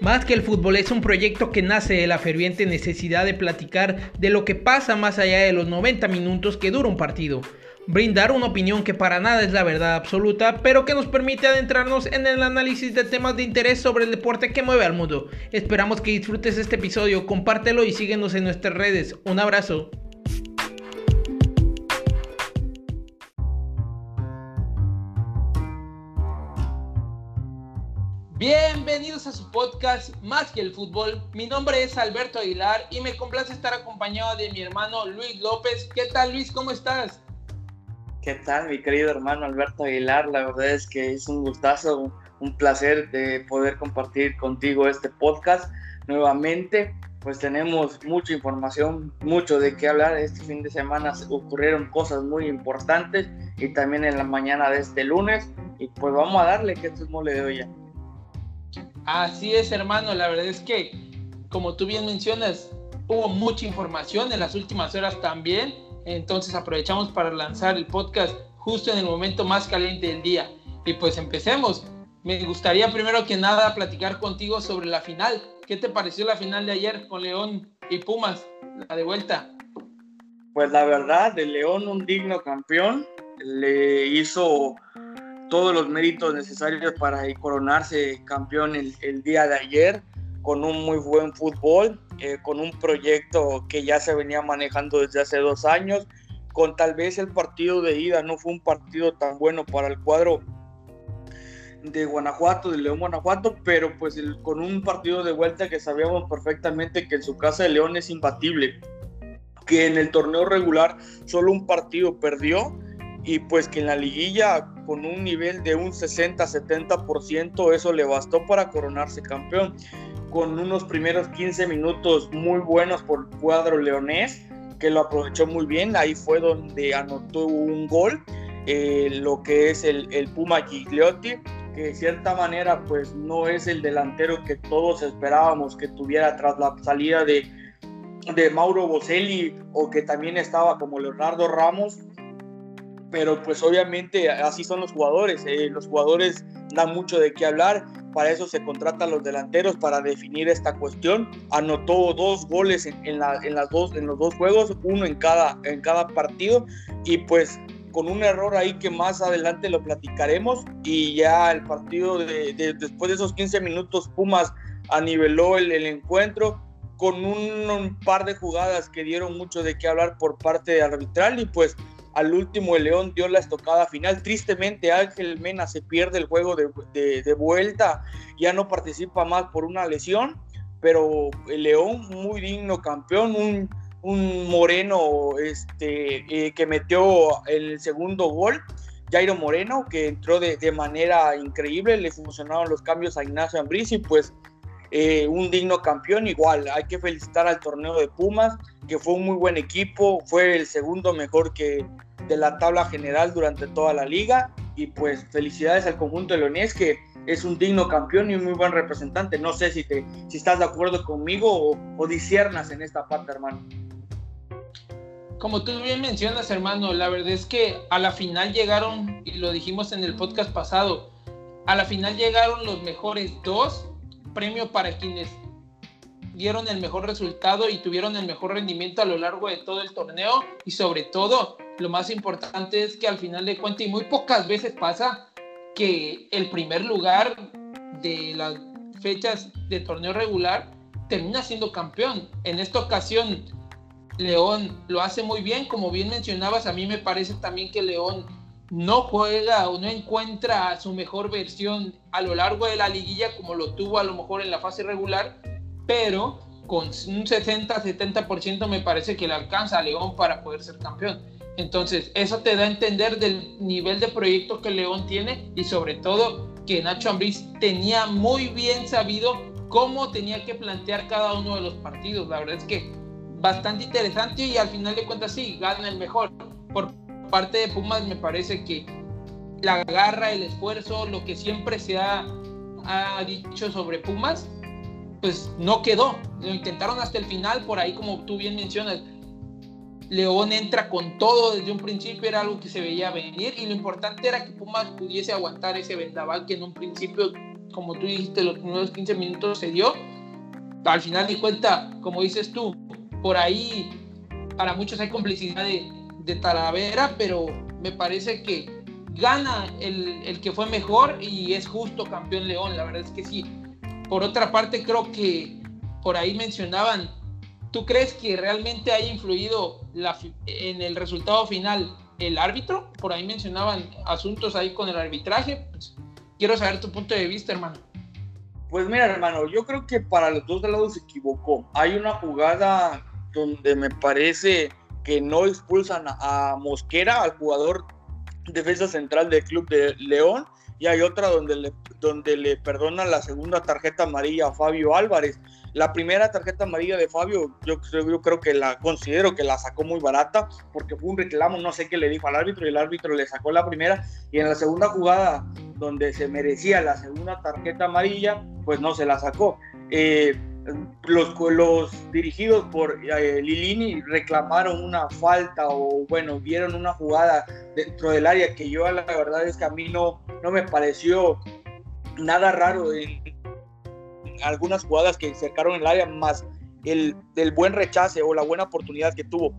Más que el fútbol es un proyecto que nace de la ferviente necesidad de platicar de lo que pasa más allá de los 90 minutos que dura un partido. Brindar una opinión que para nada es la verdad absoluta, pero que nos permite adentrarnos en el análisis de temas de interés sobre el deporte que mueve al mundo. Esperamos que disfrutes este episodio, compártelo y síguenos en nuestras redes. Un abrazo. Bienvenidos a su podcast Más que el fútbol. Mi nombre es Alberto Aguilar y me complace estar acompañado de mi hermano Luis López. ¿Qué tal Luis? ¿Cómo estás? ¿Qué tal mi querido hermano Alberto Aguilar? La verdad es que es un gustazo, un placer de poder compartir contigo este podcast nuevamente. Pues tenemos mucha información, mucho de qué hablar. Este fin de semana ocurrieron cosas muy importantes y también en la mañana de este lunes. Y pues vamos a darle que esto es mole de olla. Así es, hermano. La verdad es que, como tú bien mencionas, hubo mucha información en las últimas horas también. Entonces aprovechamos para lanzar el podcast justo en el momento más caliente del día. Y pues empecemos. Me gustaría primero que nada platicar contigo sobre la final. ¿Qué te pareció la final de ayer con León y Pumas? La de vuelta. Pues la verdad, de León un digno campeón. Le hizo todos los méritos necesarios para coronarse campeón el, día de ayer, con un muy buen fútbol, eh, con un proyecto que ya se venía manejando desde hace dos años, con tal vez el partido de ida no fue un partido tan bueno para el cuadro de Guanajuato, de León Guanajuato, pero pues con un partido de vuelta que sabíamos perfectamente que en su casa de León es imbatible, que en el torneo regular solo un partido perdió y pues que en la liguilla con un nivel de un 60-70% eso le bastó para coronarse campeón con unos primeros 15 minutos muy buenos por el cuadro leonés que lo aprovechó muy bien ahí fue donde anotó un gol eh, lo que es el, el Puma Gigliotti que de cierta manera pues no es el delantero que todos esperábamos que tuviera tras la salida de, de Mauro Boselli o que también estaba como Leonardo Ramos pero pues obviamente así son los jugadores, eh, los jugadores dan mucho de qué hablar, para eso se contratan los delanteros para definir esta cuestión, anotó dos goles en, las dos, en los dos juegos, uno en cada, en cada partido y pues con un error ahí que más adelante lo platicaremos y ya el partido de, después de esos 15 minutos Pumas aniveló el, el encuentro con un, un, par de jugadas que dieron mucho de qué hablar por parte de arbitral y pues al último el León dio la estocada final. Tristemente Ángel Mena se pierde el juego de, vuelta, ya no participa más por una lesión, pero el León muy digno campeón, un, Moreno este, eh, que metió el segundo gol. Jairo Moreno, que entró de, manera increíble, le funcionaron los cambios a Ignacio Ambriz y pues eh, un digno campeón. Igual, hay que felicitar al torneo de Pumas, que fue un muy buen equipo, fue el segundo mejor que de la tabla general durante toda la liga. Y pues felicidades al conjunto de Leonés, que es un digno campeón y un muy buen representante. No sé si, te, si estás de acuerdo conmigo o, o disiernas en esta parte, hermano. Como tú bien mencionas, hermano, la verdad es que a la final llegaron, y lo dijimos en el podcast pasado, a la final llegaron los mejores dos premio para quienes dieron el mejor resultado y tuvieron el mejor rendimiento a lo largo de todo el torneo y sobre todo lo más importante es que al final de cuentas y muy pocas veces pasa que el primer lugar de las fechas de torneo regular termina siendo campeón. En esta ocasión León lo hace muy bien, como bien mencionabas, a mí me parece también que León no juega o no encuentra su mejor versión a lo largo de la liguilla como lo tuvo a lo mejor en la fase regular, pero con un 60-70% me parece que le alcanza a León para poder ser campeón. Entonces, eso te da a entender del nivel de proyecto que León tiene y sobre todo que Nacho Ambriz tenía muy bien sabido cómo tenía que plantear cada uno de los partidos. La verdad es que bastante interesante y al final de cuentas sí, gana el mejor. Por parte de Pumas me parece que la garra, el esfuerzo, lo que siempre se ha, dicho sobre Pumas, pues no quedó. Lo intentaron hasta el final, por ahí como tú bien mencionas. León entra con todo desde un principio, era algo que se veía venir y lo importante era que Pumas pudiese aguantar ese vendaval que en un principio como tú dijiste, los primeros 15 minutos se dio. Al final de cuenta, como dices tú, por ahí para muchos hay complicidad de, de Talavera, pero me parece que gana el, el, que fue mejor y es justo campeón León, la verdad es que sí. Por otra parte, creo que por ahí mencionaban, ¿tú crees que realmente haya influido en el resultado final el árbitro? Por ahí mencionaban asuntos ahí con el arbitraje. Pues, quiero saber tu punto de vista, hermano. Pues mira, hermano, yo creo que para los dos lados se equivocó. Hay una jugada donde me parece que no expulsan a Mosquera, al jugador defensa central del club de León, y hay otra donde le, donde le perdonan la segunda tarjeta amarilla a Fabio Álvarez. La primera tarjeta amarilla de Fabio, yo, yo creo que la considero que la sacó muy barata, porque fue un reclamo, no sé qué le dijo al árbitro, y el árbitro le sacó la primera, y en la segunda jugada, donde se merecía la segunda tarjeta amarilla, pues no se la sacó. Eh, los, los dirigidos por eh, Lilini reclamaron una falta o bueno, vieron una jugada dentro del área que yo la verdad es que a mí no, me pareció nada raro en algunas jugadas que cercaron el área más el del buen rechace o la buena oportunidad que tuvo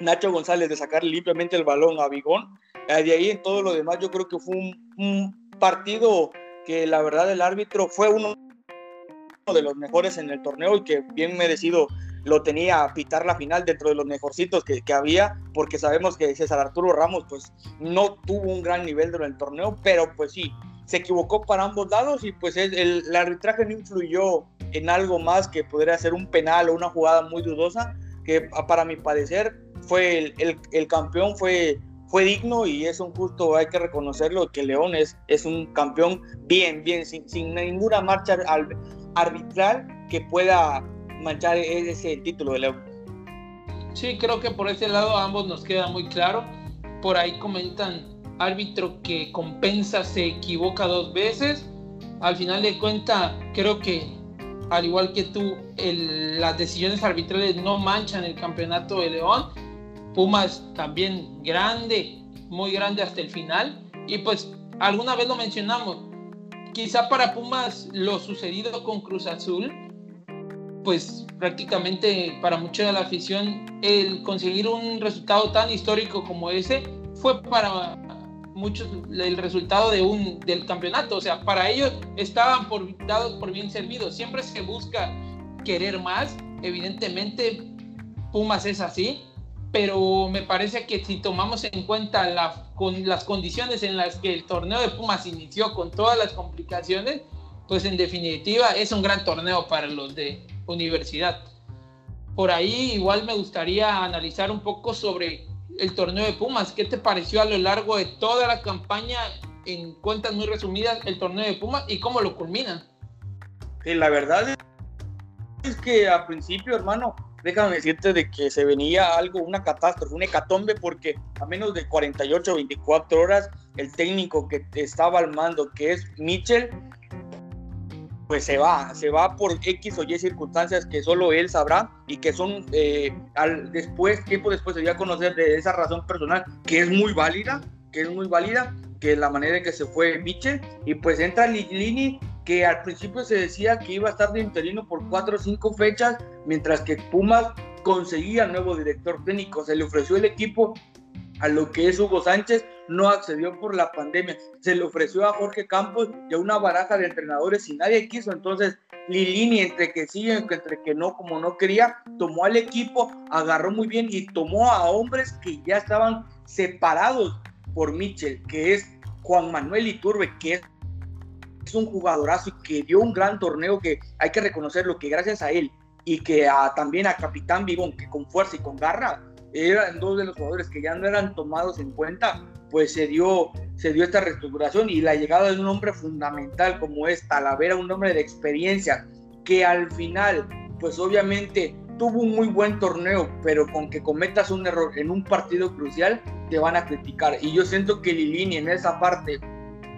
Nacho González de sacar limpiamente el balón a Bigón. Eh, de ahí en todo lo demás yo creo que fue un, un partido que la verdad el árbitro fue uno de los mejores en el torneo y que bien merecido lo tenía a pitar la final dentro de los mejorcitos que, que, había, porque sabemos que César Arturo Ramos pues no tuvo un gran nivel dentro del torneo, pero pues sí, se equivocó para ambos lados y pues el, el, arbitraje no influyó en algo más que podría ser un penal o una jugada muy dudosa, que para mi parecer fue el, el, el campeón fue fue digno y es un justo, hay que reconocerlo, que León es, es un campeón bien, bien, sin, sin ninguna marcha al, arbitral que pueda manchar ese título de León. Sí, creo que por ese lado ambos nos queda muy claro. Por ahí comentan árbitro que compensa se equivoca dos veces. Al final de cuenta, creo que al igual que tú, las decisiones arbitrales no manchan el campeonato de León. Pumas también grande, muy grande hasta el final. Y pues alguna vez lo mencionamos, quizá para Pumas lo sucedido con Cruz Azul, pues prácticamente para mucha de la afición el conseguir un resultado tan histórico como ese fue para muchos el resultado del campeonato, o sea, para ellos estaban por, dados por bien servidos. Siempre se busca querer más, evidentemente Pumas es así, pero me parece que si tomamos en cuenta las condiciones en las que el torneo de Pumas inició con todas las complicaciones, pues en definitiva es un gran torneo para los de universidad. Por ahí igual me gustaría analizar un poco sobre el torneo de Pumas. ¿Qué te pareció a lo largo de toda la campaña, en cuentas muy resumidas, el torneo de Pumas y cómo lo culminan? Sí, la verdad es que a principio, hermano, déjame decirte de que se venía algo, una catástrofe, un hecatombe, porque a menos de 48 o 24 horas, el técnico que estaba al mando, que es Mitchell, pues se va, se va por X o Y circunstancias que solo él sabrá y que son, eh, al, después, tiempo después se dio a conocer de esa razón personal, que es muy válida, que es muy válida, que la manera en que se fue Mitchell, y pues entra Lini que al principio se decía que iba a estar de interino por cuatro o cinco fechas, mientras que Pumas conseguía nuevo director técnico. Se le ofreció el equipo a lo que es Hugo Sánchez, no accedió por la pandemia. Se le ofreció a Jorge Campos y a una baraja de entrenadores y nadie quiso. Entonces, Lilini, entre que sí, entre que no, como no quería, tomó al equipo, agarró muy bien y tomó a hombres que ya estaban separados por Mitchell, que es Juan Manuel Iturbe, que es es un jugadorazo y que dio un gran torneo que hay que reconocerlo, que gracias a él y que también a Capitán Bigón, que con fuerza y con garra eran dos de los jugadores que ya no eran tomados en cuenta, pues se dio, se dio esta reestructuración y la llegada de un hombre fundamental como es Talavera, un hombre de experiencia, que al final, pues obviamente tuvo un muy buen torneo, pero con que cometas un error en un partido crucial, te van a criticar. Y yo siento que Lilini en esa parte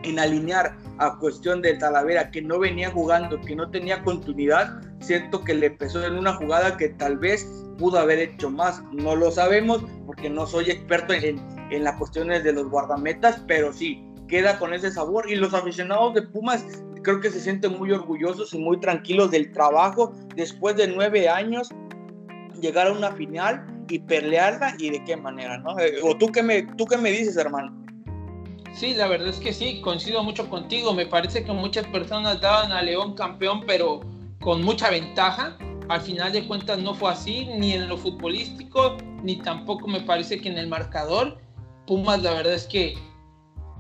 en alinear a cuestión de Talavera que no venía jugando, que no tenía continuidad, siento que le empezó en una jugada que tal vez pudo haber hecho más. No lo sabemos porque no soy experto en, en las cuestiones de los guardametas, pero sí, queda con ese sabor y los aficionados de Pumas creo que se sienten muy orgullosos y muy tranquilos del trabajo después de nueve años llegar a una final y pelearla y de qué manera, ¿no? Eh, o tú qué me, tú qué me dices, hermano. Sí, la verdad es que sí, coincido mucho contigo. Me parece que muchas personas daban a León campeón, pero con mucha ventaja. Al final de cuentas no fue así, ni en lo futbolístico, ni tampoco me parece que en el marcador. Pumas, la verdad es que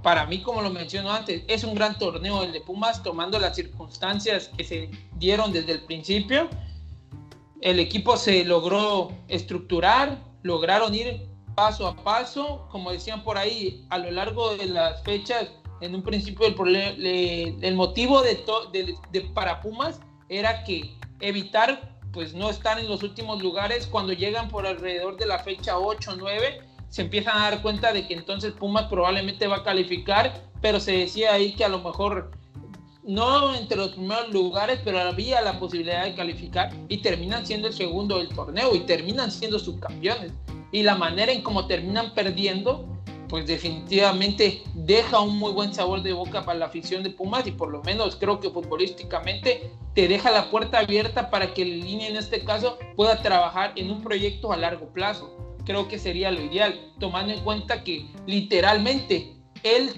para mí, como lo menciono antes, es un gran torneo el de Pumas, tomando las circunstancias que se dieron desde el principio. El equipo se logró estructurar, lograron ir paso a paso, como decían por ahí, a lo largo de las fechas, en un principio el, el motivo de, de, para Pumas era que evitar pues no estar en los últimos lugares cuando llegan por alrededor de la fecha 8 o 9 se empiezan a dar cuenta de que entonces Pumas probablemente va a calificar, pero se decía ahí que a lo mejor no entre los primeros lugares, pero había la posibilidad de calificar y terminan siendo el segundo del torneo y terminan siendo subcampeones. Y la manera en cómo terminan perdiendo, pues definitivamente deja un muy buen sabor de boca para la afición de Pumas y por lo menos creo que futbolísticamente te deja la puerta abierta para que el línea en este caso pueda trabajar en un proyecto a largo plazo. Creo que sería lo ideal, tomando en cuenta que literalmente él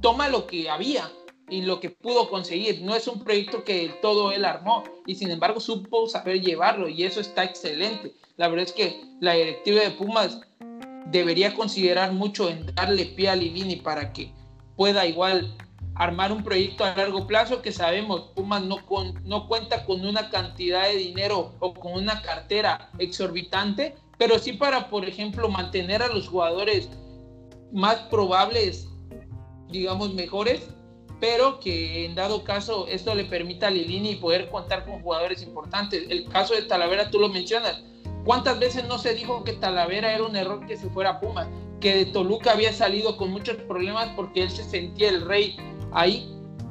toma lo que había y lo que pudo conseguir. No es un proyecto que todo él armó y sin embargo supo saber llevarlo y eso está excelente. La verdad es que la directiva de Pumas debería considerar mucho en darle pie a Livini para que pueda igual armar un proyecto a largo plazo que sabemos Pumas no, no cuenta con una cantidad de dinero o con una cartera exorbitante pero sí para, por ejemplo, mantener a los jugadores más probables, digamos, mejores, pero que en dado caso esto le permita a Lilini poder contar con jugadores importantes. El caso de Talavera, tú lo mencionas. ¿Cuántas veces no se dijo que Talavera era un error que se fuera a Pumas? Que de Toluca había salido con muchos problemas porque él se sentía el rey ahí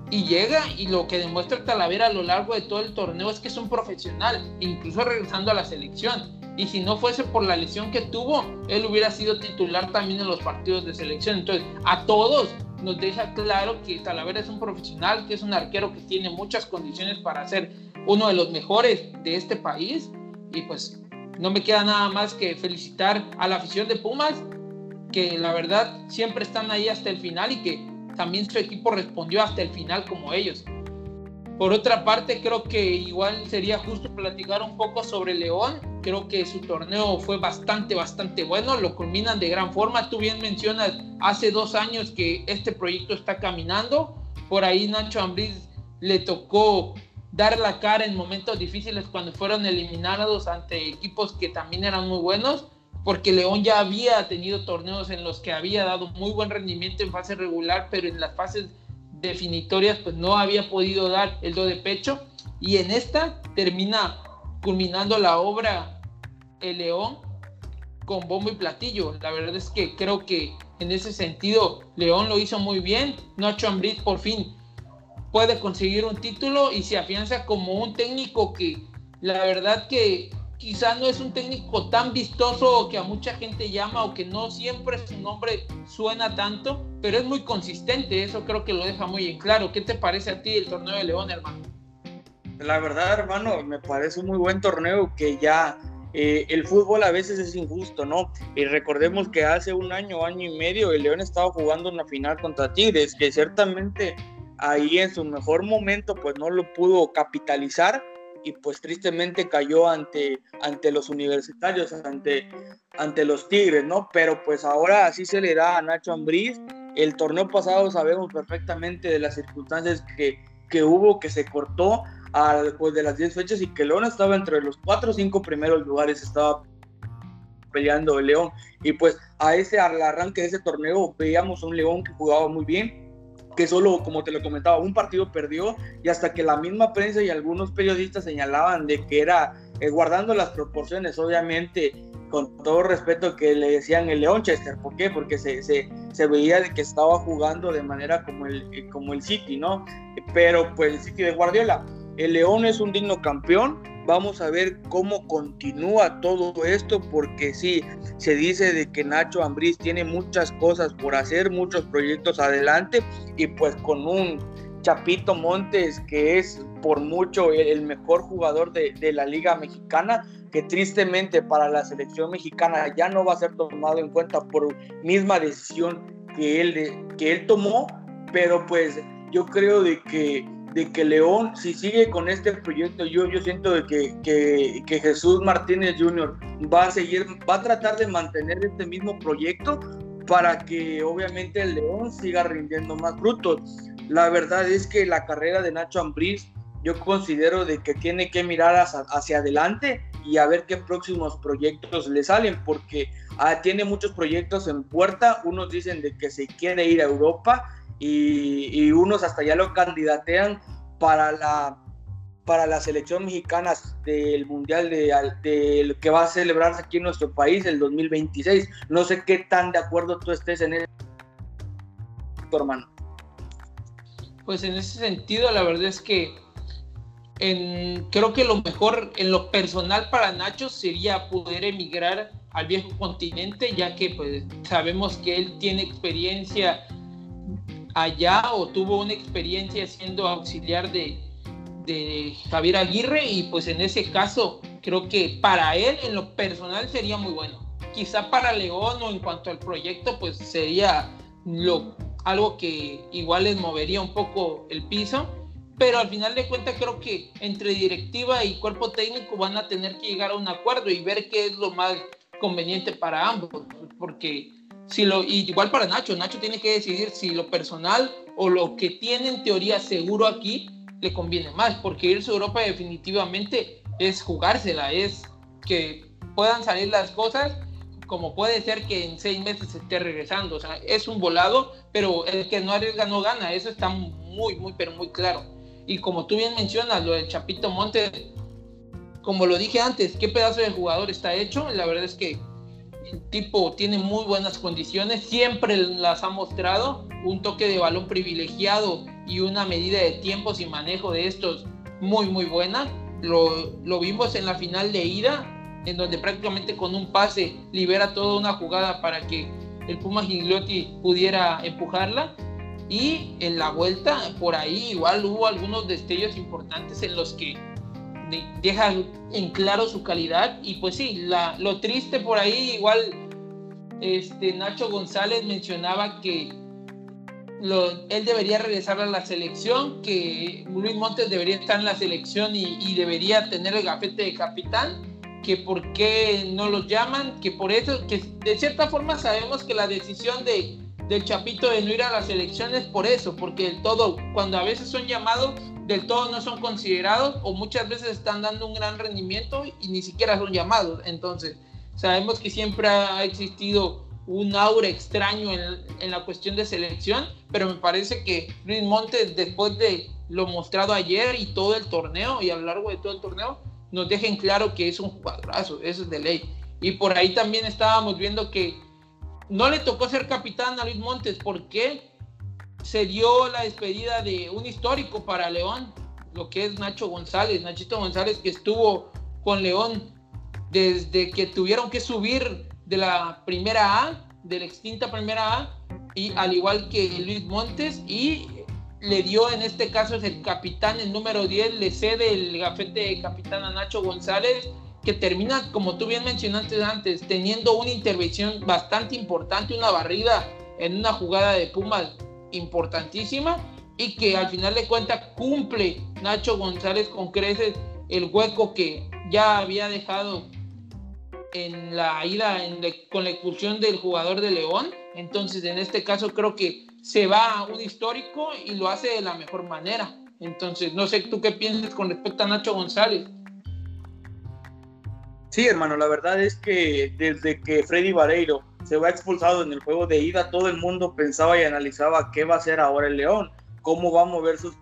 y llega y lo que demuestra Talavera a lo largo de todo el torneo es que es un profesional, incluso regresando a la selección y si no fuese por la lesión que tuvo, él hubiera sido titular también en los partidos de selección. Entonces, a todos nos deja claro que Talavera es un profesional, que es un arquero que tiene muchas condiciones para ser uno de los mejores de este país. Y pues no me queda nada más que felicitar a la afición de Pumas, que la verdad siempre están ahí hasta el final y que también su equipo respondió hasta el final como ellos. Por otra parte, creo que igual sería justo platicar un poco sobre León. Creo que su torneo fue bastante, bastante bueno. Lo culminan de gran forma. Tú bien mencionas hace dos años que este proyecto está caminando. Por ahí Nacho Ambriz le tocó dar la cara en momentos difíciles cuando fueron eliminados ante equipos que también eran muy buenos, porque León ya había tenido torneos en los que había dado muy buen rendimiento en fase regular, pero en las fases definitorias pues no había podido dar el do de pecho y en esta termina culminando la obra El León con bombo y platillo. La verdad es que creo que en ese sentido León lo hizo muy bien. Nacho Ambrit por fin puede conseguir un título y se afianza como un técnico que la verdad que quizá no es un técnico tan vistoso que a mucha gente llama o que no siempre su nombre suena tanto, pero es muy consistente, eso creo que lo deja muy en claro. ¿Qué te parece a ti el torneo de León, hermano? La verdad, hermano, me parece un muy buen torneo que ya eh, el fútbol a veces es injusto, ¿no? Y recordemos que hace un año, año y medio, el León estaba jugando una final contra Tigres, que ciertamente ahí en su mejor momento pues no lo pudo capitalizar, y pues tristemente cayó ante, ante los universitarios, ante, ante los Tigres, ¿no? Pero pues ahora así se le da a Nacho Ambriz. El torneo pasado sabemos perfectamente de las circunstancias que, que hubo, que se cortó al, pues, de las 10 fechas y que León estaba entre los 4 o 5 primeros lugares, estaba peleando el León. Y pues a ese al arranque de ese torneo veíamos un León que jugaba muy bien, que solo, como te lo comentaba, un partido perdió y hasta que la misma prensa y algunos periodistas señalaban de que era, eh, guardando las proporciones, obviamente, con todo respeto que le decían el León Chester. ¿Por qué? Porque se, se, se, veía de que estaba jugando de manera como el, como el City, ¿no? Pero pues el City de Guardiola. El León es un digno campeón, Vamos a ver cómo continúa todo esto, porque sí, se dice de que Nacho Ambriz tiene muchas cosas por hacer, muchos proyectos adelante, y pues con un Chapito Montes, que es por mucho el, mejor jugador de, de, la Liga Mexicana, que tristemente para la selección mexicana ya no va a ser tomado en cuenta por misma decisión que él, que él tomó, pero pues yo creo de que, de que León, si sigue con este proyecto, yo, yo siento de que, que, Jesús Martínez Jr. va a seguir, va a tratar de mantener este mismo proyecto para que obviamente el León siga rindiendo más frutos. La verdad es que la carrera de Nacho Ambriz yo considero de que tiene que mirar hacia, adelante y a ver qué próximos proyectos le salen, porque ah, tiene muchos proyectos en puerta, unos dicen de que se quiere ir a Europa y, unos hasta ya lo candidatean para la, para la selección mexicana del Mundial de, que va a celebrarse aquí en nuestro país el 2026. No sé qué tan de acuerdo tú estés en eso, hermano. Pues en ese sentido, la verdad es que creo que lo mejor en lo personal para Nacho sería poder emigrar al viejo continente, ya que pues sabemos que él tiene experiencia allá o tuvo una experiencia siendo auxiliar de, de Javier Aguirre y pues en ese caso creo que para él en lo personal sería muy bueno. Quizá para León o en cuanto al proyecto pues sería lo, algo que igual les movería un poco el piso pero al final de cuentas creo que entre directiva y cuerpo técnico van a tener que llegar a un acuerdo y ver qué es lo más conveniente para ambos, porque si lo igual para Nacho, Nacho tiene que decidir si lo personal o lo que tiene en teoría seguro aquí le conviene más, porque irse a Europa definitivamente es jugársela, es que puedan salir las cosas como puede ser que en seis meses se esté regresando, o sea, es un volado, pero el que no arriesga no gana, eso está muy, muy, pero muy claro. Y como tú bien mencionas, lo del Chapito Montes, como lo dije antes, qué pedazo de jugador está hecho. La verdad es que tipo tiene muy buenas condiciones, siempre las ha mostrado, un toque de balón privilegiado y una medida de tiempos y manejo de estos muy, muy buena. Lo, lo vimos en la final de ida, en donde prácticamente con un pase libera toda una jugada para que el Puma Gigliotti pudiera empujarla y en la vuelta, por ahí igual hubo algunos destellos importantes en los que dejan en claro su calidad. Y pues sí, lo triste por ahí, igual este, Nacho González mencionaba que él debería regresar a la selección, que Luis Montes debería estar en la selección y, y, debería tener el gafete de capitán, que por qué no los llaman, que por eso, que de cierta forma sabemos que la decisión de del Chapito de no ir a las elecciones por eso, porque el todo, cuando a veces son llamados, del todo no son considerados o muchas veces están dando un gran rendimiento y ni siquiera son llamados. Entonces, sabemos que siempre ha existido un aura extraño en, en la cuestión de selección, pero me parece que Luis Montes, después de lo mostrado ayer y todo el torneo y a lo largo de todo el torneo, nos dejen claro que es un jugadorazo, eso es de ley. Y por ahí también estábamos viendo que no le tocó ser capitán a Luis Montes porque se dio la despedida de un histórico para León, lo que es Nacho González, Nachito González que estuvo con León desde que tuvieron que subir de la primera A, de la extinta primera A, y al igual que Luis Montes, y le dio en este caso es el capitán, el número 10, le cede el gafete de capitán a Nacho González que termina, como tú bien mencionaste antes, teniendo una intervención bastante importante, una barrida en una jugada de Pumas importantísima y que al final de cuentas cumple Nacho González con creces el hueco que ya había dejado en la ida con la expulsión del jugador de León. Entonces, en este caso creo que se va a un histórico y lo hace de la mejor manera. Entonces, no sé tú qué piensas con respecto a Nacho González. Sí, hermano, la verdad es que desde que Freddy Vareiro se va expulsado en el juego de ida, todo el mundo pensaba y analizaba qué va a hacer ahora el León, cómo va a mover sus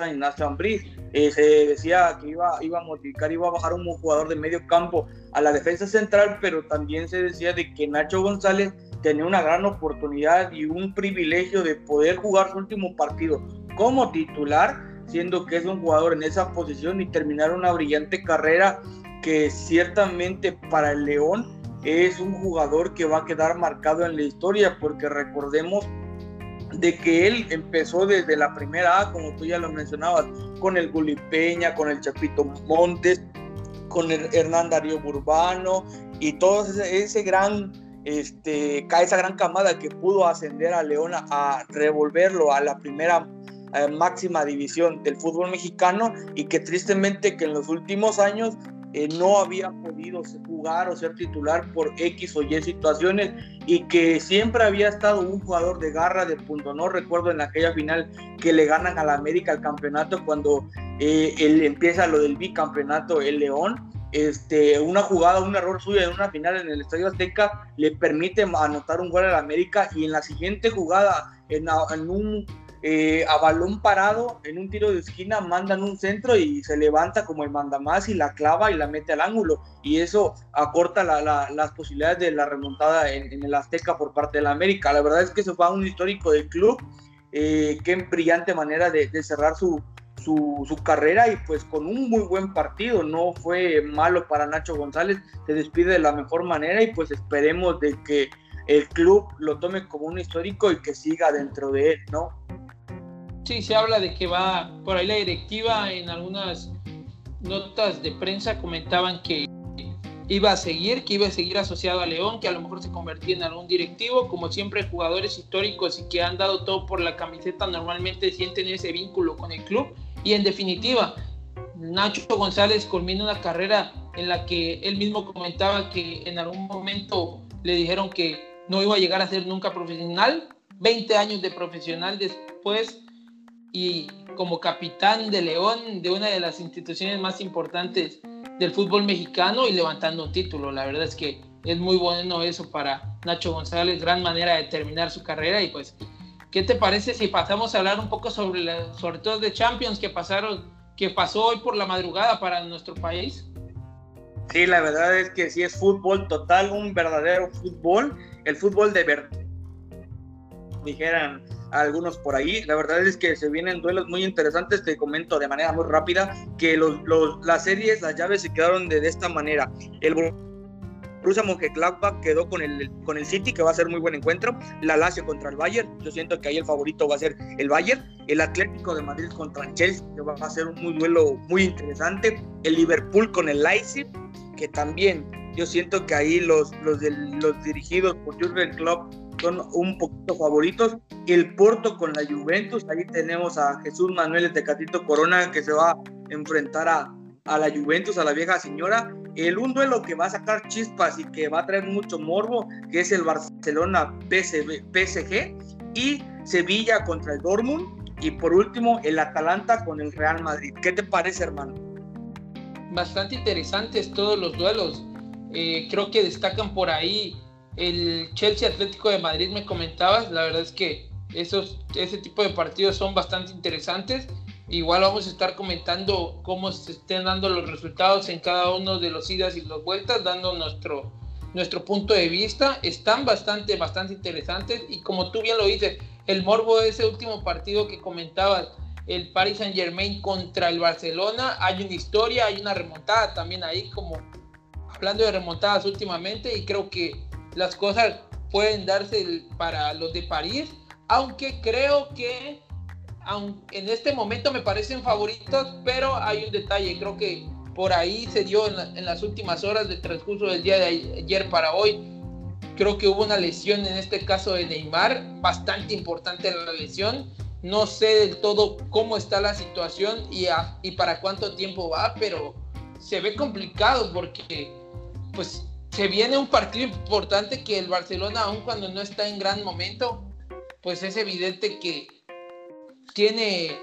en Nacho eh, se decía que iba, iba a modificar, iba a bajar un jugador de medio campo a la defensa central, pero también se decía de que Nacho González tenía una gran oportunidad y un privilegio de poder jugar su último partido como titular, siendo que es un jugador en esa posición y terminar una brillante carrera que ciertamente para el León es un jugador que va a quedar marcado en la historia, porque recordemos de que él empezó desde la primera A, como tú ya lo mencionabas, con el Guli Peña, con el Chapito Montes, con el Hernán Darío Burbano y todo ese, gran, este, esa gran camada que pudo ascender a León a, revolverlo a la primera eh, máxima división del fútbol mexicano y que tristemente que en los últimos años eh, no había podido jugar o ser titular por X o Y situaciones y que siempre había estado un jugador de garra de punto. No recuerdo en aquella final que le ganan a la América el campeonato cuando eh, él empieza lo del bicampeonato el León. Este, una jugada, un error suyo en una final en el Estadio Azteca le permite anotar un gol a la América y en la siguiente jugada, en un eh, a balón parado en un tiro de esquina mandan un centro y se levanta como el mandamás y la clava y la mete al ángulo y eso acorta las posibilidades de la remontada en, el Azteca por parte de la América. La verdad es que eso fue un histórico del club, eh, qué brillante manera de, cerrar su, su, carrera y pues con un muy buen partido, no fue malo para Nacho González, se despide de la mejor manera y pues esperemos de que el club lo tome como un histórico y que siga dentro de él, ¿no? Sí, se habla de que va por ahí la directiva. En algunas notas de prensa comentaban que iba a seguir, que iba a seguir asociado a León, que a lo mejor se convertía en algún directivo. Como siempre, jugadores históricos y que han dado todo por la camiseta normalmente sienten ese vínculo con el club. Y en definitiva, Nacho González culmina una carrera en la que él mismo comentaba que en algún momento le dijeron que no iba a llegar a ser nunca profesional. 20 años de profesional después y como capitán de León de una de las instituciones más importantes del fútbol mexicano y levantando un título. La verdad es que es muy bueno eso para Nacho González, gran manera de terminar su carrera y pues, ¿qué te parece si pasamos a hablar un poco sobre los sorteos de Champions que pasaron, que pasó hoy por la madrugada para nuestro país? Sí, la verdad es que sí es fútbol total, un verdadero fútbol, el fútbol de verdad, dijeran algunos por ahí. La verdad es que se vienen duelos muy interesantes. Te comento de manera muy rápida que los, las series, las llaves se quedaron de, esta manera. El Borussia Mönchengladbach quedó con el, con el City, que va a ser muy buen encuentro. La Lazio contra el Bayern. Yo siento que ahí el favorito va a ser el Bayern. El Atlético de Madrid contra el Chelsea, que va a ser un muy duelo muy interesante. El Liverpool con el Leipzig, que también yo siento que ahí los, los, los dirigidos por Jurgen Klopp son un poquito favoritos. El Porto con la Juventus, ahí tenemos a Jesús Manuel de Catito Corona que se va a enfrentar a, a la Juventus, a la vieja señora. El un duelo que va a sacar chispas y que va a traer mucho morbo, que es el Barcelona PSG y Sevilla contra el Dortmund. Y por último, el Atalanta con el Real Madrid. ¿Qué te parece, hermano? Bastante interesantes todos los duelos. Eh, creo que destacan por ahí el Chelsea Atlético de Madrid me comentabas, la verdad es que esos, ese tipo de partidos son bastante interesantes. Igual vamos a estar comentando cómo se estén dando los resultados en cada uno de los idas y los vueltas, dando nuestro, nuestro punto de vista. Están bastante, bastante interesantes y como tú bien lo dices, el morbo de ese último partido que comentabas, el Paris Saint Germain contra el Barcelona, hay una historia, hay una remontada también ahí como hablando de remontadas últimamente y creo que las cosas pueden darse para los de París, aunque creo que en este momento me parecen favoritos, pero hay un detalle, creo que por ahí se dio en, las últimas horas del transcurso del día de ayer para hoy, creo que hubo una lesión en este caso de Neymar, bastante importante la lesión, no sé del todo cómo está la situación y, y para cuánto tiempo va, pero se ve complicado porque pues se viene un partido importante que el Barcelona, aun cuando no está en gran momento, pues es evidente que tiene,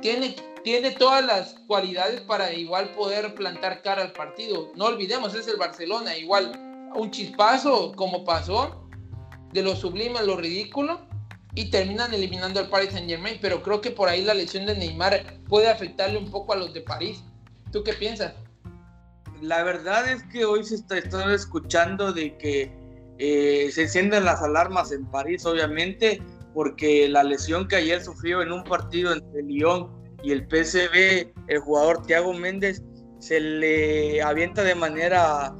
tiene, tiene todas las cualidades para igual poder plantar cara al partido. No olvidemos, es el Barcelona, igual un chispazo como pasó, de lo sublime a lo ridículo, y terminan eliminando al Paris Saint Germain, pero creo que por ahí la lesión de Neymar puede afectarle un poco a los de París. ¿Tú qué piensas? La verdad es que hoy se está, escuchando de que eh, se encienden las alarmas en París, obviamente, porque la lesión que ayer sufrió en un partido entre Lyon y el PSV, el jugador Thiago Méndez, se le avienta de manera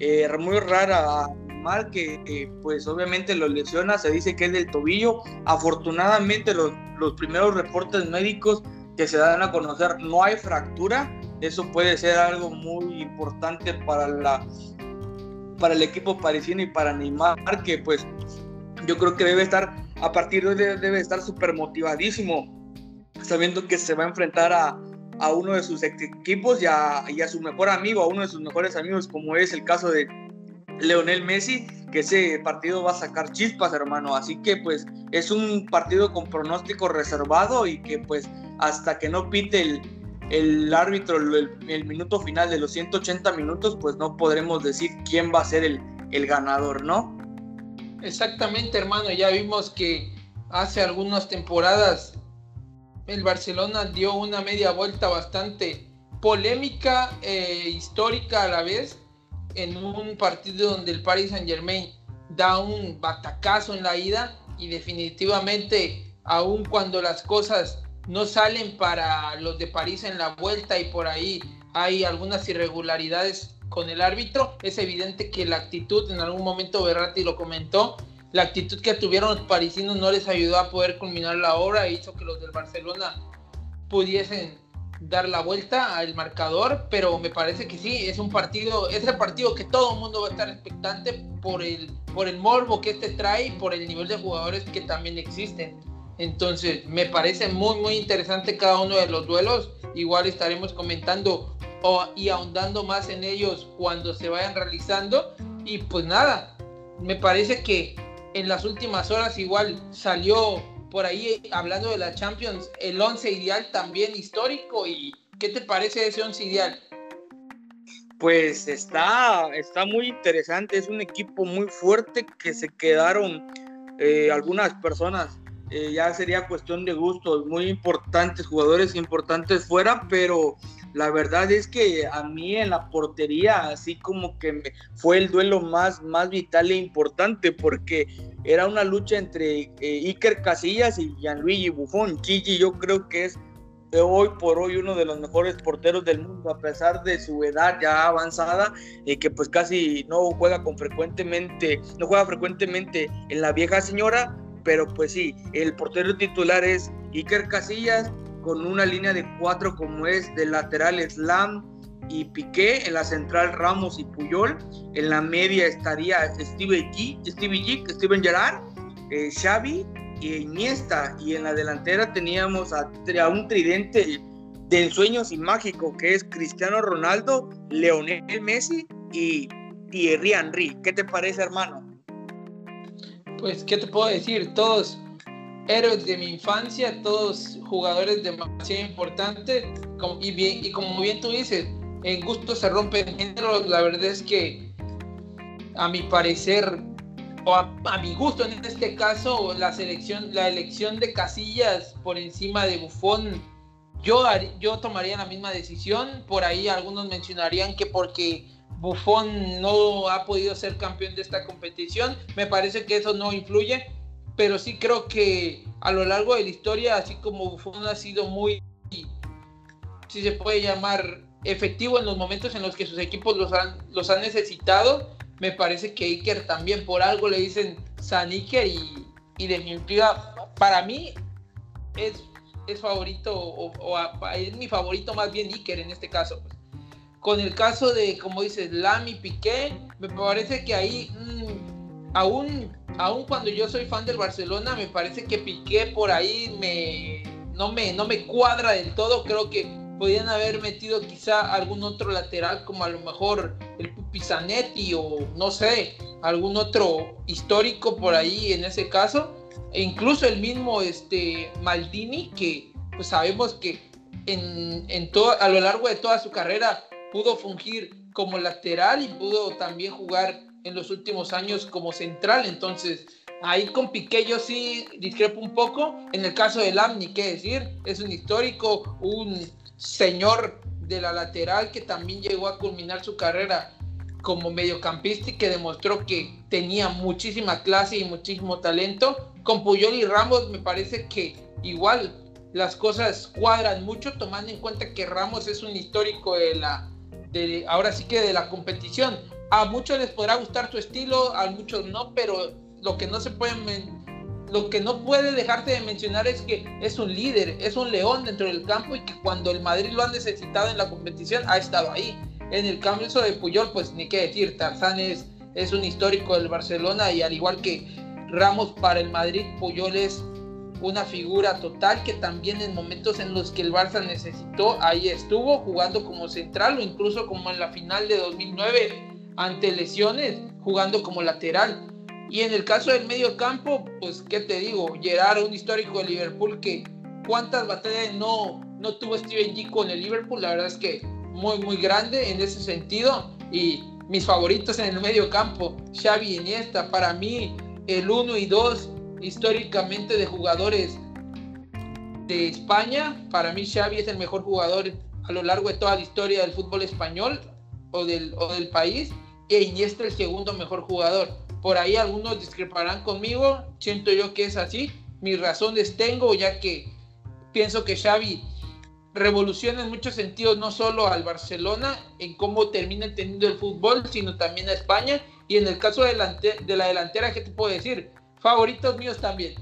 eh, muy rara a Neymar, que pues obviamente lo lesiona, se dice que es del tobillo. Afortunadamente los primeros reportes médicos que se dan a conocer no hay fractura. Eso puede ser algo muy importante para la para el equipo parisino y para Neymar, que pues yo creo que debe estar, a partir de hoy debe estar súper motivadísimo, sabiendo que se va a enfrentar a, a uno de sus equipos y a, y a, su mejor amigo, a uno de sus mejores amigos, como es el caso de Leonel Messi, que ese partido va a sacar chispas, hermano. Así que pues es un partido con pronóstico reservado y que pues hasta que no pite el, el árbitro el, minuto final de los 180 minutos, pues no podremos decir quién va a ser el, el ganador, ¿no? Exactamente, hermano. Ya vimos que hace algunas temporadas el Barcelona dio una media vuelta bastante polémica e histórica a la vez en un partido donde el Paris Saint Germain da un batacazo en la ida y definitivamente aun cuando las cosas no salen para los de París en la vuelta y por ahí hay algunas irregularidades con el árbitro. Es evidente que la actitud, en algún momento Berratti lo comentó, la actitud que tuvieron los parisinos no les ayudó a poder culminar la obra e hizo que los del Barcelona pudiesen dar la vuelta al marcador, pero me parece que sí, es un partido, es el partido que todo el mundo va a estar expectante por el, por el morbo que este trae y por el nivel de jugadores que también existen. Entonces, me parece muy, muy interesante cada uno de los duelos. Igual estaremos comentando y ahondando más en ellos cuando se vayan realizando. Y pues nada, me parece que en las últimas horas igual salió por ahí hablando de la Champions el 11 ideal también histórico. ¿Y qué te parece ese 11 ideal? Pues está, está muy interesante, es un equipo muy fuerte que se quedaron eh, algunas personas eh, ya sería cuestión de gustos, muy importantes, jugadores importantes fuera, pero la verdad es que a mí en la portería, así como que fue el duelo más, más vital e importante, porque era una lucha entre eh, Iker Casillas y Gianluigi Buffon. Gigi yo creo que es hoy por hoy uno de los mejores porteros del mundo, a pesar de su edad ya avanzada, y que pues casi no juega con frecuentemente, no juega frecuentemente en la vieja señora, pero pues sí, el portero titular es Iker Casillas con una línea de cuatro como es de lateral Slam y Piqué, en la central Ramos y Puyol, en la media estaría Steve G, G, Steven Gerrard, eh, Xavi y Iniesta, y en la delantera teníamos a, a un tridente de ensueños y mágico que es Cristiano Ronaldo, Leonel Messi y Thierry Henry. ¿Qué te parece, hermano? Pues, ¿qué te puedo decir? Todos héroes de mi infancia, todos jugadores demasiado importantes, y, y como bien tú dices, en gusto se rompen géneros, la verdad es que a mi parecer, o a, mi gusto en este caso, la selección, la elección de Casillas por encima de Buffon, yo, yo tomaría la misma decisión, por ahí algunos mencionarían que porque Buffon no ha podido ser campeón de esta competición. Me parece que eso no influye, pero sí creo que a lo largo de la historia, así como Buffon ha sido muy, si se puede llamar, efectivo en los momentos en los que sus equipos los han, los han necesitado, me parece que Iker también por algo le dicen San Iker y, y definitiva, para mí es, es favorito, o, es mi favorito más bien Iker en este caso. Pues con el caso de, como dices, Lamy Piqué, me parece que ahí, mm, aún, aún cuando yo soy fan del Barcelona, me parece que Piqué por ahí me, no, me, no me cuadra del todo. Creo que podían haber metido quizá algún otro lateral, como a lo mejor el Pupizanetti o no sé, algún otro histórico por ahí en ese caso. E incluso el mismo este, Maldini, que pues sabemos que en, en todo, a lo largo de toda su carrera pudo fungir como lateral y pudo también jugar en los últimos años como central. Entonces, ahí con Piqué yo sí discrepo un poco. En el caso de Lam, ni qué decir, es un histórico, un señor de la lateral que también llegó a culminar su carrera como mediocampista y que demostró que tenía muchísima clase y muchísimo talento. Con Puyol y Ramos me parece que igual las cosas cuadran mucho tomando en cuenta que Ramos es un histórico de la ahora sí que de la competición, a muchos les podrá gustar tu estilo, a muchos no, pero lo que no se puede lo que no puede dejarte de mencionar es que es un líder, es un león dentro del campo y que cuando el Madrid lo ha necesitado en la competición ha estado ahí. En el cambio de Puyol, pues ni qué decir, Tarzán es, es un histórico del Barcelona y al igual que Ramos para el Madrid, Puyol es una figura total que también en momentos en los que el Barça necesitó, ahí estuvo jugando como central o incluso como en la final de 2009 ante lesiones, jugando como lateral. Y en el caso del medio campo, pues qué te digo, Gerard, un histórico de Liverpool que cuántas batallas no, no tuvo Steven G con el Liverpool, la verdad es que muy muy grande en ese sentido y mis favoritos en el medio campo, Xavi Iniesta, para mí el 1 y 2 históricamente de jugadores de España, para mí Xavi es el mejor jugador a lo largo de toda la historia del fútbol español o del, o del país, e Iniesta el segundo mejor jugador. Por ahí algunos discreparán conmigo, siento yo que es así, mis razones tengo, ya que pienso que Xavi revoluciona en muchos sentidos no solo al Barcelona en cómo termina teniendo el fútbol, sino también a España. Y en el caso de la delantera, ¿qué te puedo decir? Favoritos míos también.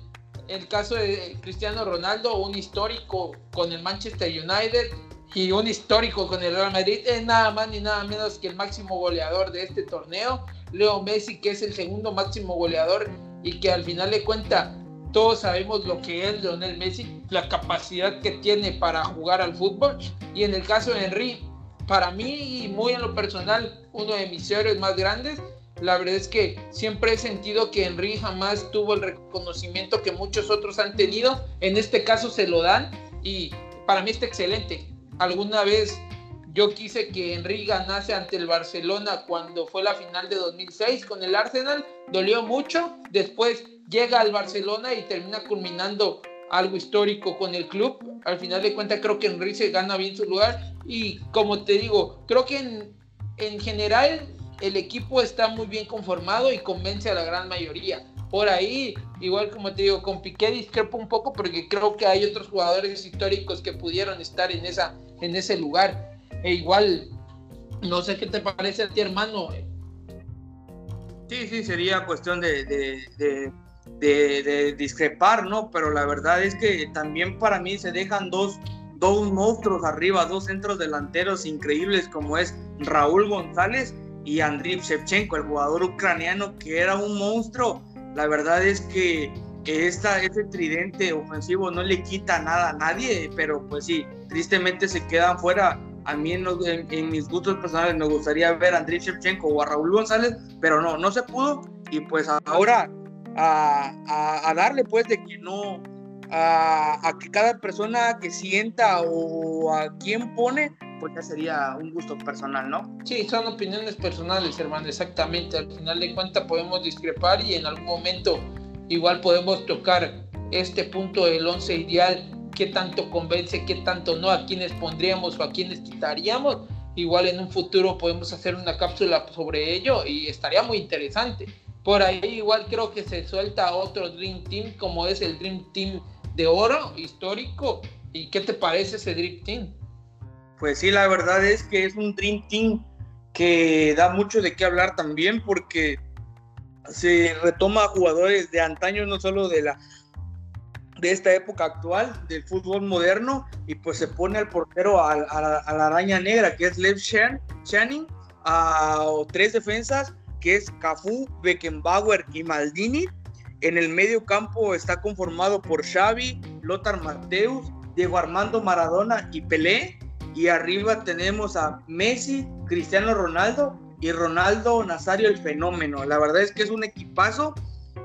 El caso de Cristiano Ronaldo, un histórico con el Manchester United y un histórico con el Real Madrid, es nada más ni nada menos que el máximo goleador de este torneo. Leo Messi, que es el segundo máximo goleador y que al final de cuenta todos sabemos lo que es Lionel Messi, la capacidad que tiene para jugar al fútbol. Y en el caso de Henry, para mí y muy en lo personal, uno de mis héroes más grandes, la verdad es que siempre he sentido que Henry jamás tuvo el reconocimiento que muchos otros han tenido. En este caso se lo dan y para mí está excelente. Alguna vez yo quise que Henry ganase ante el Barcelona cuando fue la final de 2006 con el Arsenal. Dolió mucho. Después llega al Barcelona y termina culminando algo histórico con el club. Al final de cuentas creo que Henry se gana bien su lugar. Y como te digo, creo que en, en general el equipo está muy bien conformado y convence a la gran mayoría. Por ahí, igual como te digo, con Piqué discrepo un poco porque creo que hay otros jugadores históricos que pudieron estar en, esa, en ese lugar. E igual, no sé qué te parece a ti, hermano. Sí, sí, sería cuestión de, de, de, discrepar, ¿no? Pero la verdad es que también para mí se dejan dos, dos monstruos arriba, dos centros delanteros increíbles como es Raúl González y Andriy Shevchenko, el jugador ucraniano que era un monstruo. La verdad es que, esta, este tridente ofensivo no le quita nada a nadie, pero pues sí, tristemente se quedan fuera. A mí en, en, mis gustos personales me gustaría ver a Andriy Shevchenko o a Raúl González, pero no, no se pudo. Y pues ahora a, a, darle pues de que no, a, a, que cada persona que sienta o a quien pone pues ya sería un gusto personal, ¿no? Sí, son opiniones personales, hermano, exactamente. Al final de cuentas podemos discrepar y en algún momento igual podemos tocar este punto del once ideal, qué tanto convence, qué tanto no, a quiénes pondríamos o a quiénes quitaríamos. Igual en un futuro podemos hacer una cápsula sobre ello y estaría muy interesante. Por ahí igual creo que se suelta otro Dream Team como es el Dream Team de oro histórico. ¿Y qué te parece ese Dream Team? Pues sí, la verdad es que es un Dream Team que da mucho de qué hablar también porque se retoma jugadores de antaño, no solo de la de esta época actual del fútbol moderno y pues se pone al portero a, la araña negra que es Lev Channing a tres defensas que es Cafú, Beckenbauer y Maldini. En el medio campo está conformado por Xavi, Lothar Mateus, Diego Armando Maradona y Pelé y arriba tenemos a Messi, Cristiano Ronaldo y Ronaldo Nazario el fenómeno. La verdad es que es un equipazo.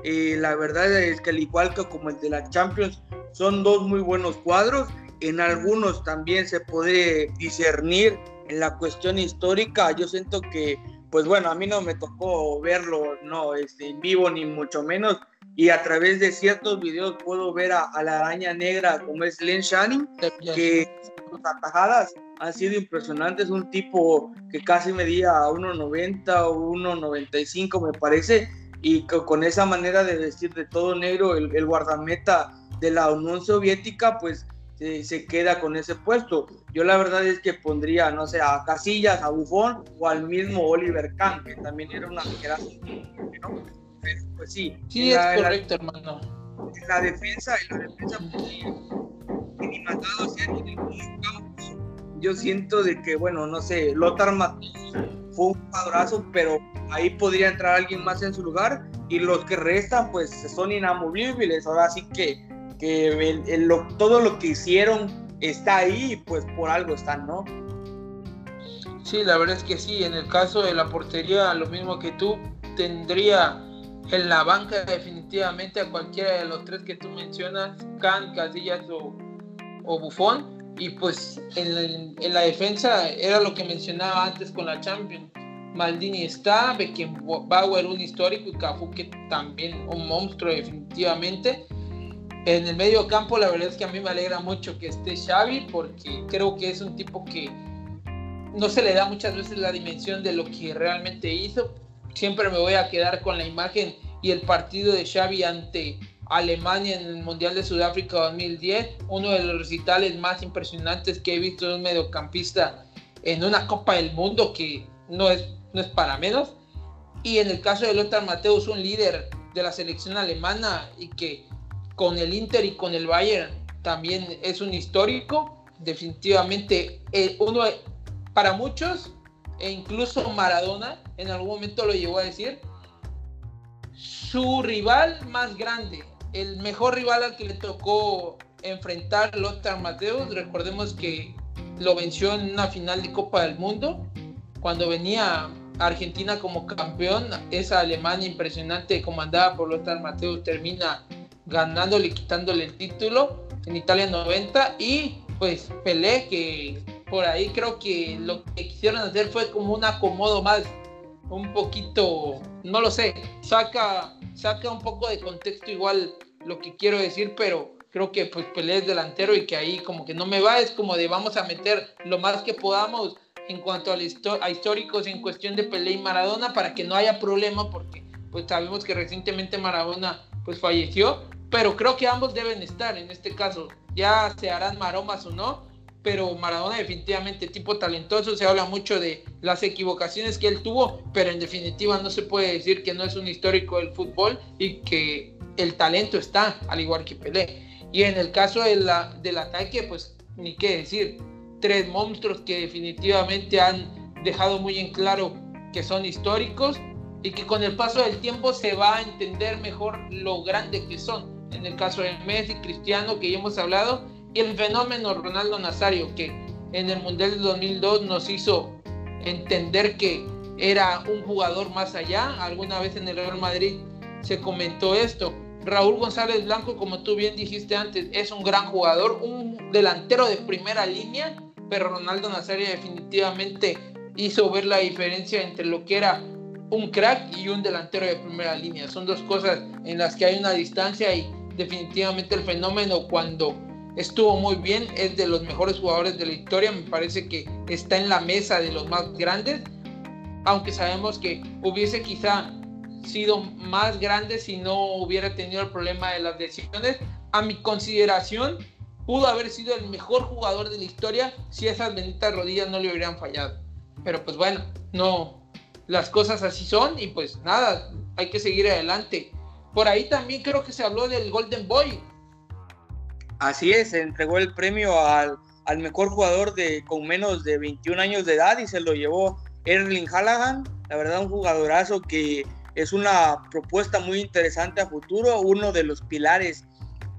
Eh, la verdad es que al igual que como el de la Champions, son dos muy buenos cuadros. En algunos también se puede discernir en la cuestión histórica. Yo siento que, pues bueno, a mí no me tocó verlo no, este, en vivo ni mucho menos. Y a través de ciertos videos puedo ver a, la araña negra como es Len Shanning, que atajadas han sido impresionantes. Un tipo que casi medía 1,90 o 1,95 me parece. Y con esa manera de vestir de todo negro, el, guardameta de la Unión Soviética, pues se queda con ese puesto. Yo la verdad es que pondría, no sé, a Casillas, a Bufón o al mismo Oliver Kahn, que también era una ¿no? Pues sí. Sí, es correcto, hermano. En la defensa, en la defensa, pues, matado campo. Yo siento de que, bueno, no sé, Lothar Matos fue un jugadorazo, pero ahí podría entrar alguien más en su lugar y los que restan pues son inamovibles. Ahora sí que, que todo lo que hicieron está ahí pues por algo están, ¿no? Sí, la verdad es que sí. En el caso de la portería, lo mismo que tú, tendría en la banca definitivamente a cualquiera de los tres que tú mencionas, Can, Casillas o, o Buffon. Y pues en en la defensa era lo que mencionaba antes con la Champions Maldini está, Beckenbauer un histórico y Cafu que también un monstruo definitivamente. En el medio campo la verdad es que a mí me alegra mucho que esté Xavi porque creo que es un tipo que no se le da muchas veces la dimensión de lo que realmente hizo. Siempre me voy a quedar con la imagen y el partido de Xavi ante Alemania en el Mundial de Sudáfrica 2010, uno de los recitales más impresionantes que he visto de un mediocampista en una Copa del Mundo que no es no es para menos. Y en el caso de Lothar Mateus, un líder de la selección alemana y que con el Inter y con el Bayern también es un histórico, definitivamente eh, uno para muchos e incluso Maradona en algún momento lo llegó a decir, su rival más grande, el mejor rival al que le tocó enfrentar Lothar Mateus, recordemos que lo venció en una final de Copa del Mundo cuando venía Argentina como campeón, esa Alemania impresionante comandada por Lothar Matthäus termina ganándole, quitándole el título en Italia 90 y pues Pelé que por ahí creo que lo que quisieron hacer fue como un acomodo más un poquito, no lo sé, saca, saca un poco de contexto igual lo que quiero decir, pero creo que pues Pelé es delantero y que ahí como que no me va, es como de vamos a meter lo más que podamos en cuanto a, históricos en cuestión de Pelé y Maradona para que no haya problema porque pues sabemos que recientemente Maradona pues falleció, pero creo que ambos deben estar en este caso, ya se harán maromas o no, pero Maradona definitivamente tipo talentoso, se habla mucho de las equivocaciones que él tuvo, pero en definitiva no se puede decir que no es un histórico del fútbol y que el talento está, al igual que Pelé. Y en el caso de la, del ataque, pues ni qué decir, tres monstruos que definitivamente han dejado muy en claro que son históricos y que con el paso del tiempo se va a entender mejor lo grande que son. En el caso de Messi, Cristiano, que ya hemos hablado, y el fenómeno Ronaldo Nazario, que en el Mundial del 2002 nos hizo entender que era un jugador más allá. Alguna vez en el Real Madrid se comentó esto. Raúl González Blanco, como tú bien dijiste antes, es un gran jugador, un delantero de primera línea pero Ronaldo Nazario definitivamente hizo ver la diferencia entre lo que era un crack y un delantero de primera línea. Son dos cosas en las que hay una distancia y definitivamente el fenómeno cuando estuvo muy bien es de los mejores jugadores de la historia. Me parece que está en la mesa de los más grandes, aunque sabemos que hubiese quizá sido más grande si no hubiera tenido el problema de las decisiones. A mi consideración, pudo haber sido el mejor jugador de la historia si esas benditas rodillas no le hubieran fallado. Pero pues bueno, no, las cosas así son y pues nada, hay que seguir adelante. Por ahí también creo que se habló del Golden Boy. Así es, se entregó el premio al, al mejor jugador de, con menos de 21 años de edad y se lo llevó Erling Haaland, la verdad un jugadorazo que es una propuesta muy interesante a futuro, uno de los pilares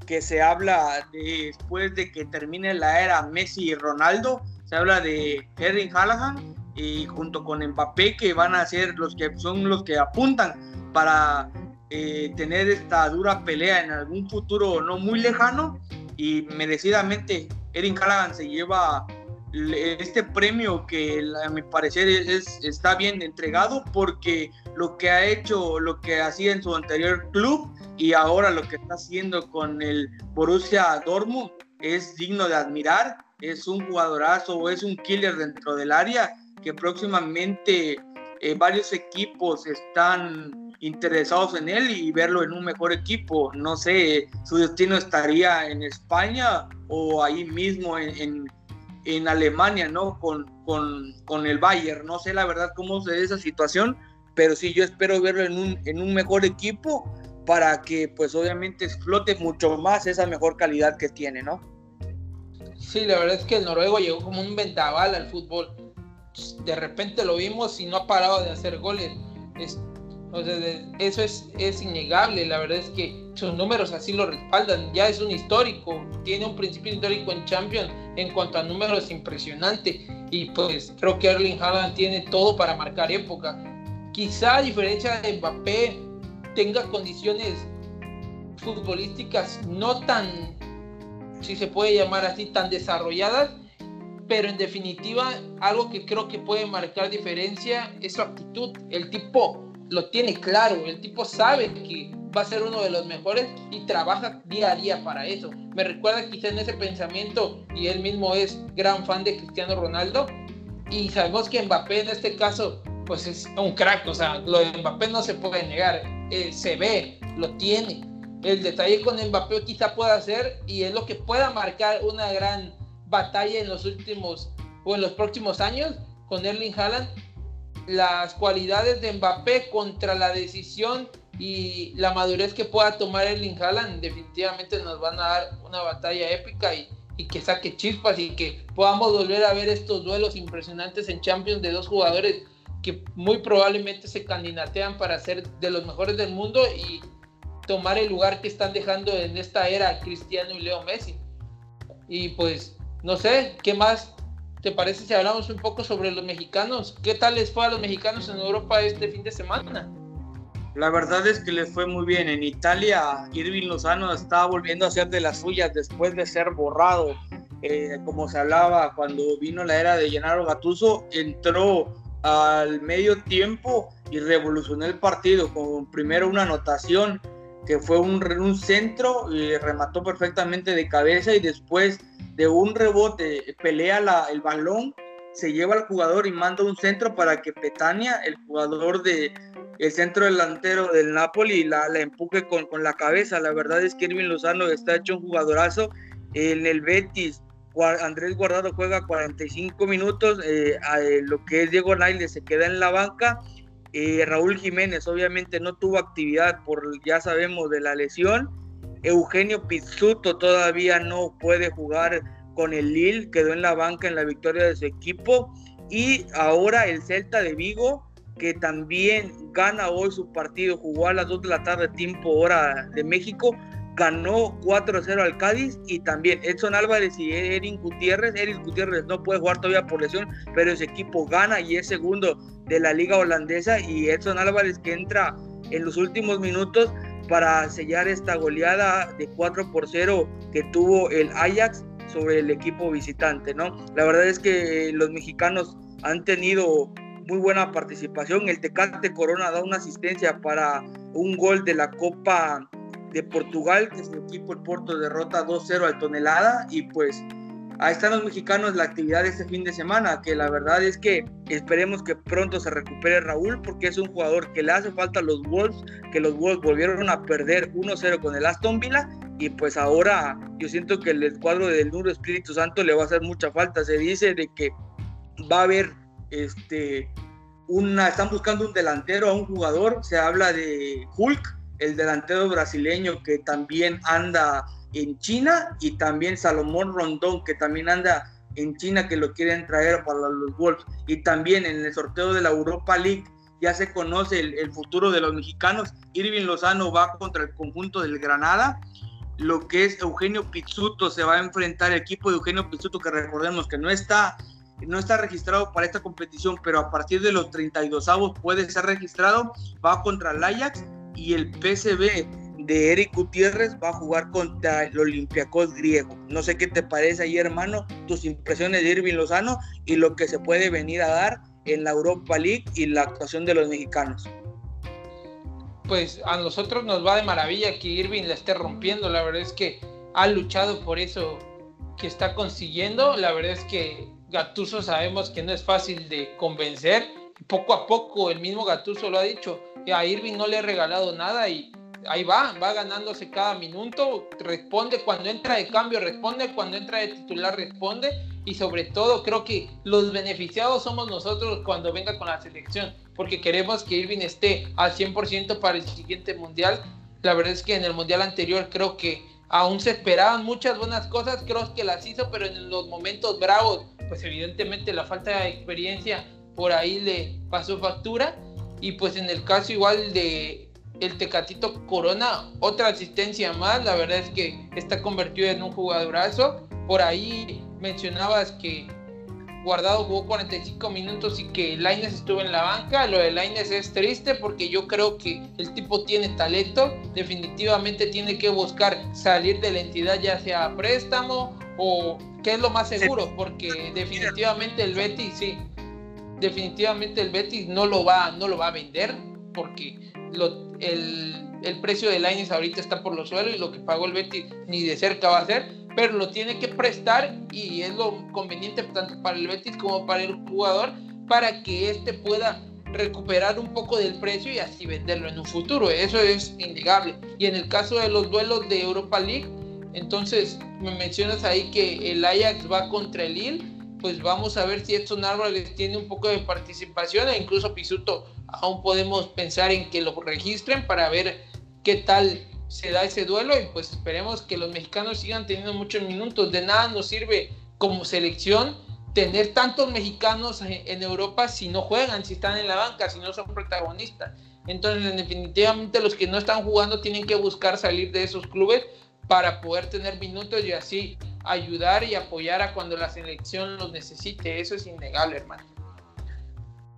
que se habla después de que termine la era Messi y Ronaldo, se habla de Erling Haaland y junto con Mbappé que van a ser los que son los que apuntan para eh, tener esta dura pelea en algún futuro no muy lejano y merecidamente Erling Haaland se lleva este premio que a mi parecer es, está bien entregado porque lo que ha hecho, lo que hacía en su anterior club y ahora lo que está haciendo con el Borussia Dortmund es digno de admirar. Es un jugadorazo, es un killer dentro del área que próximamente eh, varios equipos están interesados en él y verlo en un mejor equipo. No sé, su destino estaría en España o ahí mismo en, en, Alemania, ¿no? Con, con, con, el Bayern. No sé la verdad cómo se ve esa situación, pero sí, yo espero verlo en un, en un mejor equipo para que pues obviamente explote mucho más esa mejor calidad que tiene, ¿no? Sí, la verdad es que el noruego llegó como un ventaval al fútbol. De repente lo vimos y no ha parado de hacer goles. Es, eso es, es innegable. La verdad es que sus números así lo respaldan. Ya es un histórico. Tiene un principio histórico en Champions en cuanto a números impresionante. Y pues creo que Erling Haaland tiene todo para marcar época. Quizá a diferencia de Mbappé, tenga condiciones futbolísticas no tan, si se puede llamar así, tan desarrolladas, pero en definitiva algo que creo que puede marcar diferencia es su actitud. El tipo lo tiene claro, el tipo sabe que va a ser uno de los mejores y trabaja día a día para eso. Me recuerda quizá en ese pensamiento y él mismo es gran fan de Cristiano Ronaldo y sabemos que Mbappé en este caso pues es un crack, o sea, lo de Mbappé no se puede negar, eh, se ve, lo tiene. El detalle con Mbappé quizá pueda ser, y es lo que pueda marcar una gran batalla en los últimos o en los próximos años con Erling Haaland, las cualidades de Mbappé contra la decisión y la madurez que pueda tomar Erling Haaland definitivamente nos van a dar una batalla épica y, y que saque chispas y que podamos volver a ver estos duelos impresionantes en Champions de dos jugadores que muy probablemente se candidatean para ser de los mejores del mundo y tomar el lugar que están dejando en esta era Cristiano y Leo Messi. Y pues, no sé, ¿qué más te parece si hablamos un poco sobre los mexicanos? ¿Qué tal les fue a los mexicanos en Europa este fin de semana? La verdad es que les fue muy bien. En Italia, Irving Lozano estaba volviendo a hacer de las suyas después de ser borrado. Eh, como se hablaba cuando vino la era de Gennaro Gattuso, entró al medio tiempo y revolucionó el partido con primero una anotación que fue un, un centro y remató perfectamente de cabeza y después de un rebote pelea el balón, se lleva al jugador y manda un centro para que Petania, el jugador de el centro delantero del Napoli, la, empuje con, con la cabeza. La verdad es que Irving Lozano está hecho un jugadorazo. En el Betis Andrés Guardado juega 45 minutos, eh, lo que es Diego Naile se queda en la banca. Eh, Raúl Jiménez obviamente no tuvo actividad por ya sabemos de la lesión. Eugenio Pizzuto todavía no puede jugar con el Lille, quedó en la banca en la victoria de su equipo. Y ahora el Celta de Vigo, que también gana hoy su partido, jugó a las 2 de la tarde, tiempo hora de México, ganó 4-0 al Cádiz y también Edson Álvarez y Erin Gutiérrez. Erin Gutiérrez no puede jugar todavía por lesión, pero ese equipo gana y es segundo de la liga holandesa y Edson Álvarez que entra en los últimos minutos para sellar esta goleada de 4 por 0 que tuvo el Ajax sobre el equipo visitante, ¿no? La verdad es que los mexicanos han tenido muy buena participación. El Tecate Corona da una asistencia para un gol de la Copa de Portugal, que su equipo, el Porto, derrota 2-0 al tonelada. Y pues ahí están los mexicanos la actividad de este fin de semana, que la verdad es que esperemos que pronto se recupere Raúl, porque es un jugador que le hace falta a los Wolves, que los Wolves volvieron a perder 1-0 con el Aston Villa. Y pues ahora yo siento que el cuadro del Nuro Espíritu Santo le va a hacer mucha falta. Se dice de que va a haber este una, están buscando un delantero a un jugador, se habla de Hulk, el delantero brasileño que también anda en China y también Salomón Rondón que también anda en China que lo quieren traer para los Wolves. Y también en el sorteo de la Europa League ya se conoce el, futuro de los mexicanos. Irving Lozano va contra el conjunto del Granada. Lo que es Eugenio Pizzuto se va a enfrentar el equipo de Eugenio Pizzuto que recordemos que no está no está registrado para esta competición, pero a partir de los 32 avos puede ser registrado, va contra el Ajax y el PSV de Eric Gutiérrez va a jugar contra el Olympiacos griego. No sé qué te parece ahí, hermano, tus impresiones de Irving Lozano y lo que se puede venir a dar en la Europa League y la actuación de los mexicanos. Pues a nosotros nos va de maravilla que Irving la esté rompiendo. La verdad es que ha luchado por eso que está consiguiendo. La verdad es que Gatuso sabemos que no es fácil de convencer. Poco a poco el mismo Gatuso lo ha dicho a Irving no le he regalado nada y ahí va, va ganándose cada minuto, responde cuando entra de cambio, responde cuando entra de titular, responde y sobre todo creo que los beneficiados somos nosotros cuando venga con la selección, porque queremos que Irving esté al 100% para el siguiente mundial. La verdad es que en el mundial anterior creo que aún se esperaban muchas buenas cosas, creo que las hizo, pero en los momentos bravos, pues evidentemente la falta de experiencia por ahí le pasó factura. Y pues en el caso igual de el Tecatito Corona, otra asistencia más, la verdad es que está convertido en un jugadorazo. Por ahí mencionabas que Guardado jugó 45 minutos y que Laines estuvo en la banca. Lo de Laines es triste porque yo creo que el tipo tiene talento. Definitivamente tiene que buscar salir de la entidad, ya sea préstamo o que es lo más seguro, porque definitivamente el Betis, sí, definitivamente el Betis no lo va, no lo va a vender porque el, el, precio de Laines ahorita está por los suelos y lo que pagó el Betis ni de cerca va a ser pero lo tiene que prestar y es lo conveniente tanto para el Betis como para el jugador para que éste pueda recuperar un poco del precio y así venderlo en un futuro. Eso es innegable. Y en el caso de los duelos de Europa League, entonces me mencionas ahí que el Ajax va contra el Lille, pues vamos a ver si Edson Álvarez tiene un poco de participación e incluso Pisuto aún podemos pensar en que lo registren para ver qué tal se da ese duelo y pues esperemos que los mexicanos sigan teniendo muchos minutos. De nada nos sirve como selección tener tantos mexicanos en Europa si no juegan, si están en la banca, si no son protagonistas. Entonces, definitivamente los que no están jugando tienen que buscar salir de esos clubes para poder tener minutos y así ayudar y apoyar a cuando la selección los necesite. Eso es innegable, hermano.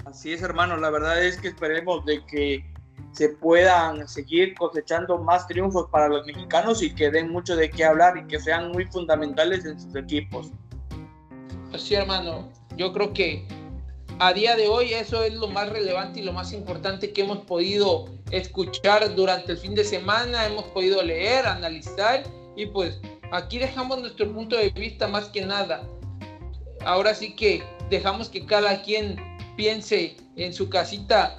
Así es, hermano. La verdad es que esperemos de que se puedan seguir cosechando más triunfos para los mexicanos y que den mucho de qué hablar y que sean muy fundamentales en sus equipos. Sí, hermano, yo creo que a día de hoy eso es lo más relevante y lo más importante que hemos podido escuchar durante el fin de semana, hemos podido leer, analizar y pues aquí dejamos nuestro punto de vista más que nada. Ahora sí que dejamos que cada quien piense en su casita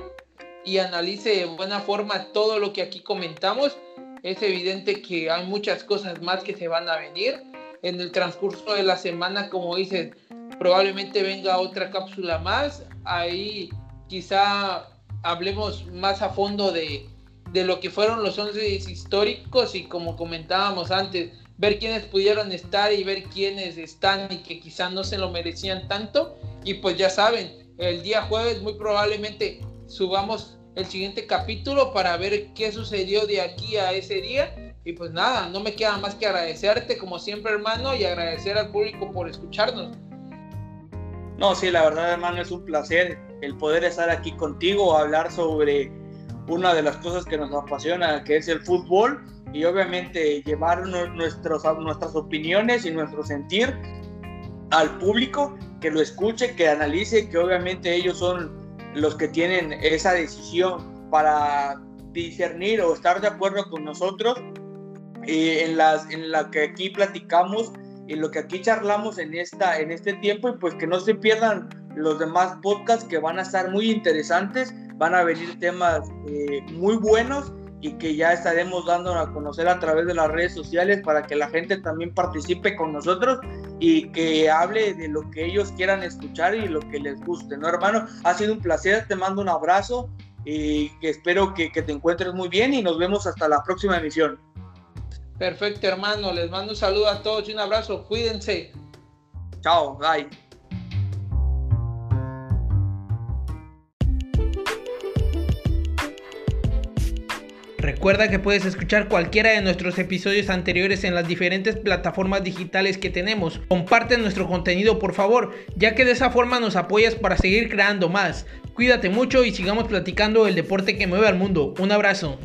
y analice de buena forma todo lo que aquí comentamos, es evidente que hay muchas cosas más que se van a venir. En el transcurso de la semana, como dicen, probablemente venga otra cápsula más. Ahí quizá hablemos más a fondo de, de lo que fueron los 11 históricos y como comentábamos antes, ver quiénes pudieron estar y ver quiénes están y que quizá no se lo merecían tanto. Y pues ya saben, el día jueves muy probablemente subamos el siguiente capítulo para ver qué sucedió de aquí a ese día. Y pues nada, no me queda más que agradecerte como siempre hermano y agradecer al público por escucharnos. No, sí, la verdad hermano es un placer el poder estar aquí contigo, hablar sobre una de las cosas que nos apasiona, que es el fútbol, y obviamente llevar nuestros, nuestras opiniones y nuestro sentir al público, que lo escuche, que analice, que obviamente ellos son los que tienen esa decisión para discernir o estar de acuerdo con nosotros. Eh, en, las, en la que aquí platicamos, en lo que aquí charlamos en, esta, en este tiempo y pues que no se pierdan los demás podcasts que van a estar muy interesantes, van a venir temas eh, muy buenos y que ya estaremos dando a conocer a través de las redes sociales para que la gente también participe con nosotros y que hable de lo que ellos quieran escuchar y lo que les guste, ¿no, hermano? Ha sido un placer, te mando un abrazo y que espero que, que te encuentres muy bien y nos vemos hasta la próxima emisión. Perfecto, hermano, les mando un saludo a todos y un abrazo, cuídense. Chao, bye. Recuerda que puedes escuchar cualquiera de nuestros episodios anteriores en las diferentes plataformas digitales que tenemos. Comparte nuestro contenido por favor, ya que de esa forma nos apoyas para seguir creando más. Cuídate mucho y sigamos platicando el deporte que mueve al mundo. Un abrazo.